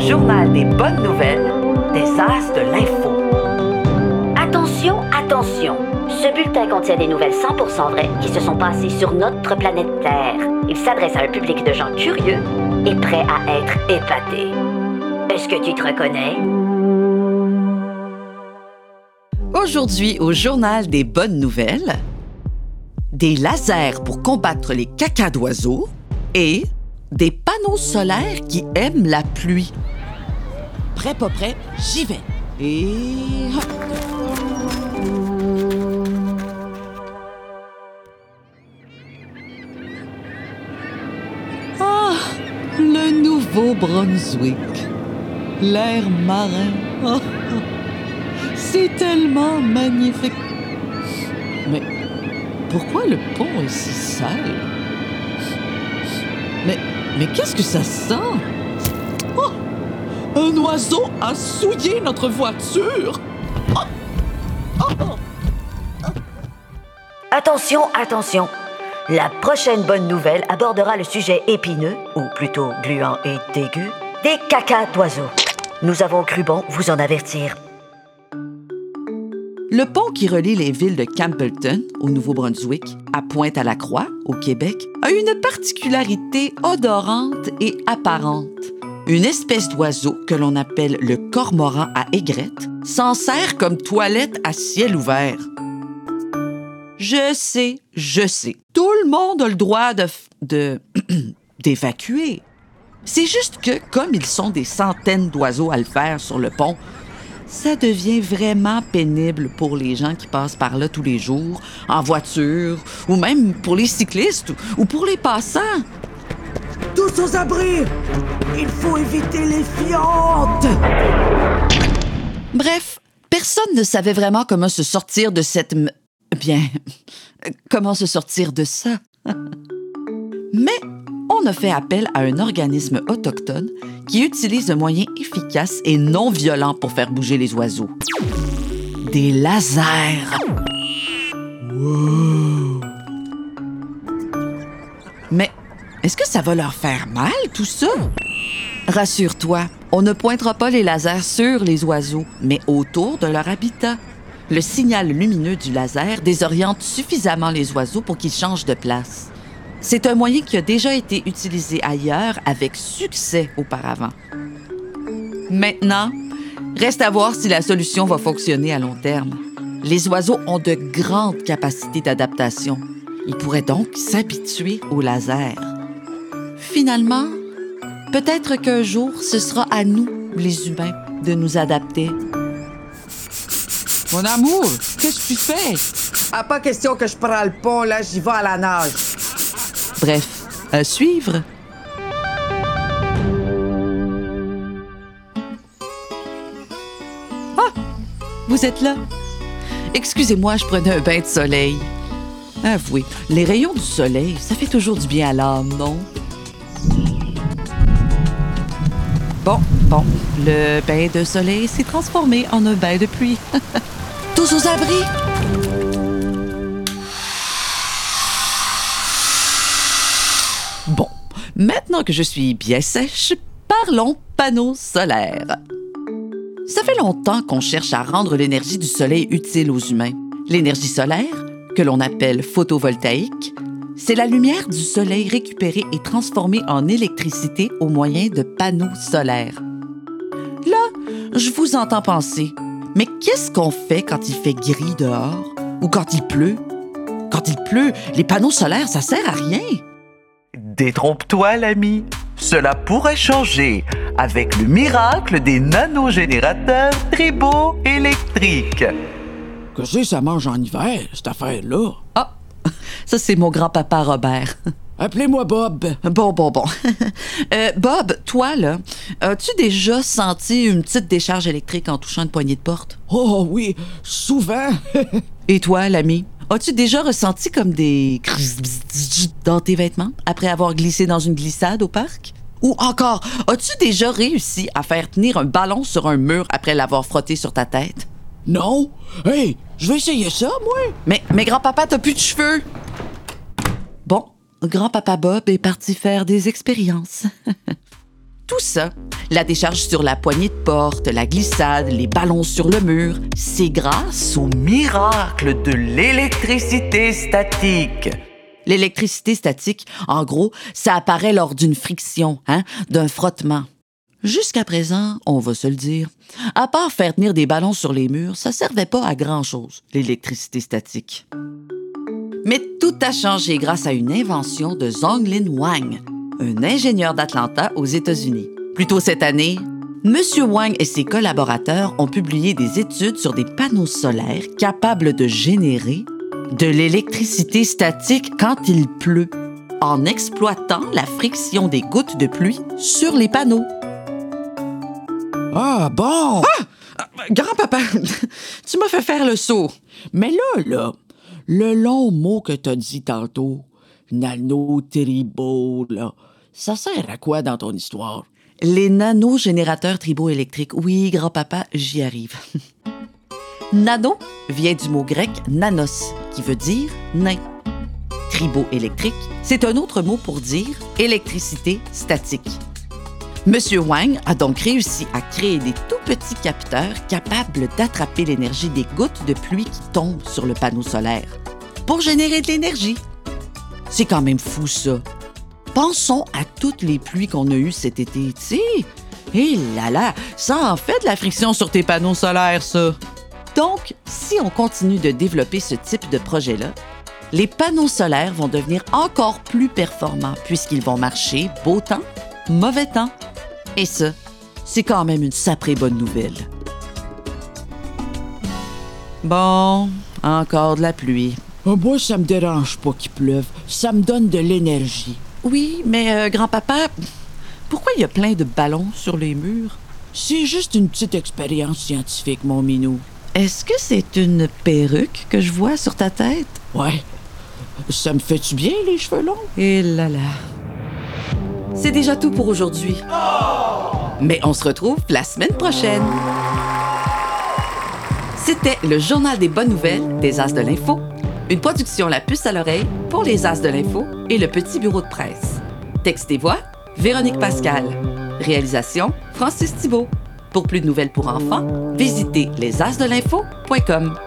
journal des bonnes nouvelles des As de l'info. Attention, attention. Ce bulletin contient des nouvelles 100% vraies qui se sont passées sur notre planète Terre. Il s'adresse à un public de gens curieux et prêts à être épatés. Est-ce que tu te reconnais? Aujourd'hui, au journal des bonnes nouvelles, des lasers pour combattre les cacas d'oiseaux et des panneaux solaires qui aiment la pluie. Prêt, pas prêt, j'y vais. Et. Ah, le Nouveau-Brunswick. L'air marin. Oh, c'est tellement magnifique. Mais pourquoi le pont est si sale? Mais, mais qu'est-ce que ça sent? Un oiseau a souillé notre voiture. Attention, attention. La prochaine bonne nouvelle abordera le sujet épineux, ou plutôt gluant et dégueu, des cacas d'oiseaux. Nous avons cru bon vous en avertir. Le pont qui relie les villes de Campbellton, au Nouveau-Brunswick, à Pointe-à-la-Croix, au Québec, a une particularité odorante et apparente. Une espèce d'oiseau que l'on appelle le cormoran à aigrette s'en sert comme toilette à ciel ouvert. Je sais, je sais. Tout le monde a le droit de... de... d'évacuer. C'est juste que, comme ils sont des centaines d'oiseaux à le faire sur le pont, ça devient vraiment pénible pour les gens qui passent par là tous les jours, en voiture, ou même pour les cyclistes, ou pour les passants. Tous aux abris! Il faut éviter les fientes! Bref, personne ne savait vraiment comment se sortir de cette... m- Bien, comment se sortir de ça. Mais on a fait appel à un organisme autochtone qui utilise un moyen efficace et non violent pour faire bouger les oiseaux. Des lasers. Mais est-ce que ça va leur faire mal, tout ça? Rassure-toi, on ne pointera pas les lasers sur les oiseaux, mais autour de leur habitat. Le signal lumineux du laser désoriente suffisamment les oiseaux pour qu'ils changent de place. C'est un moyen qui a déjà été utilisé ailleurs avec succès auparavant. Maintenant, reste à voir si la solution va fonctionner à long terme. Les oiseaux ont de grandes capacités d'adaptation. Ils pourraient donc s'habituer au laser. Finalement, peut-être qu'un jour, ce sera à nous, les humains, de nous adapter. Mon amour, qu'est-ce que tu fais? Ah, pas question que je prends le pont, là, j'y vais à la nage. Bref, à suivre. Ah, vous êtes là? Excusez-moi, je prenais un bain de soleil. Avouez, les rayons du soleil, ça fait toujours du bien à l'âme, non? Bon, bon, le bain de soleil s'est transformé en un bain de pluie. Tous aux abris! Bon, maintenant que je suis bien sèche, parlons panneaux solaires. Ça fait longtemps qu'on cherche à rendre l'énergie du soleil utile aux humains. L'énergie solaire, que l'on appelle photovoltaïque, c'est la lumière du soleil récupérée et transformée en électricité au moyen de panneaux solaires. Là, je vous entends penser, mais qu'est-ce qu'on fait quand il fait gris dehors ou quand il pleut? Quand il pleut, les panneaux solaires, ça sert à rien. Détrompe-toi, l'ami. Cela pourrait changer avec le miracle des nanogénérateurs tribaux électriques. Que j'ai, ça mange en hiver, cette affaire-là. Ah, ça c'est mon grand-papa Robert. Appelez-moi Bob. Bon, bon, bon. Euh, Bob, toi, là, as-tu déjà senti une petite décharge électrique en touchant une poignée de porte? Oh oui, souvent. Et toi, l'ami, as-tu déjà ressenti comme des dans tes vêtements après avoir glissé dans une glissade au parc? Ou encore, as-tu déjà réussi à faire tenir un ballon sur un mur après l'avoir frotté sur ta tête? non? Hey, je vais essayer ça, moi. Mais, mais grand-papa, t'as plus de cheveux! Grand-papa Bob est parti faire des expériences. Tout tout ça, la décharge sur la poignée de porte, la glissade, les ballons sur le mur, c'est grâce Au miracle de l'électricité statique. L'électricité statique, en gros, ça apparaît lors d'une friction, hein, d'un frottement. Jusqu'à présent, on va se le dire, à part faire tenir des ballons sur les murs, ça servait pas à grand-chose, l'électricité statique. Mais tout a changé grâce à une invention de Zonglin Wang, un ingénieur d'Atlanta aux États-Unis. Plus tôt cette année, M. Wang et ses collaborateurs ont publié des études sur des panneaux solaires capables de générer de l'électricité statique quand il pleut, en exploitant la friction des gouttes de pluie sur les panneaux. Ah, bon! Grand-papa, tu m'as fait faire le saut. Mais là, là, le long mot que t'as dit tantôt, nano-tribo, ça sert à quoi dans ton histoire? Les nanogénérateurs triboélectriques. Oui, grand-papa, j'y arrive. Nano vient du mot grec nanos, qui veut dire nain. Triboélectrique, c'est un autre mot pour dire électricité statique. Monsieur Wang a donc réussi à créer des tout petits capteurs capables d'attraper l'énergie des gouttes de pluie qui tombent sur le panneau solaire pour générer de l'énergie. C'est quand même fou, ça. Pensons à toutes les pluies qu'on a eues cet été, tu. Hé là là, ça en fait de la friction sur tes panneaux solaires, ça. Donc, si on continue de développer ce type de projet-là, les panneaux solaires vont devenir encore plus performants puisqu'ils vont marcher beau temps, mauvais temps. Et ça, c'est quand même une sacrée bonne nouvelle. Bon, encore de la pluie. Ah, moi, ça me dérange pas qu'il pleuve. Ça me donne de l'énergie. Oui, mais euh, grand-papa, pourquoi il y a plein de ballons sur les murs? C'est juste une petite expérience scientifique, mon minou. Est-ce que c'est une perruque que je vois sur ta tête? Ouais. Ça me fait-tu bien, les cheveux longs? Et là là. C'est déjà tout pour aujourd'hui. Mais on se retrouve la semaine prochaine. C'était le journal des bonnes nouvelles des As de l'Info, une production La Puce à l'oreille pour les As de l'Info et le Petit Bureau de presse. Texte et voix, Véronique Pascal. Réalisation, Francis Thibault. Pour plus de nouvelles pour enfants, visitez lesasdelinfo.com.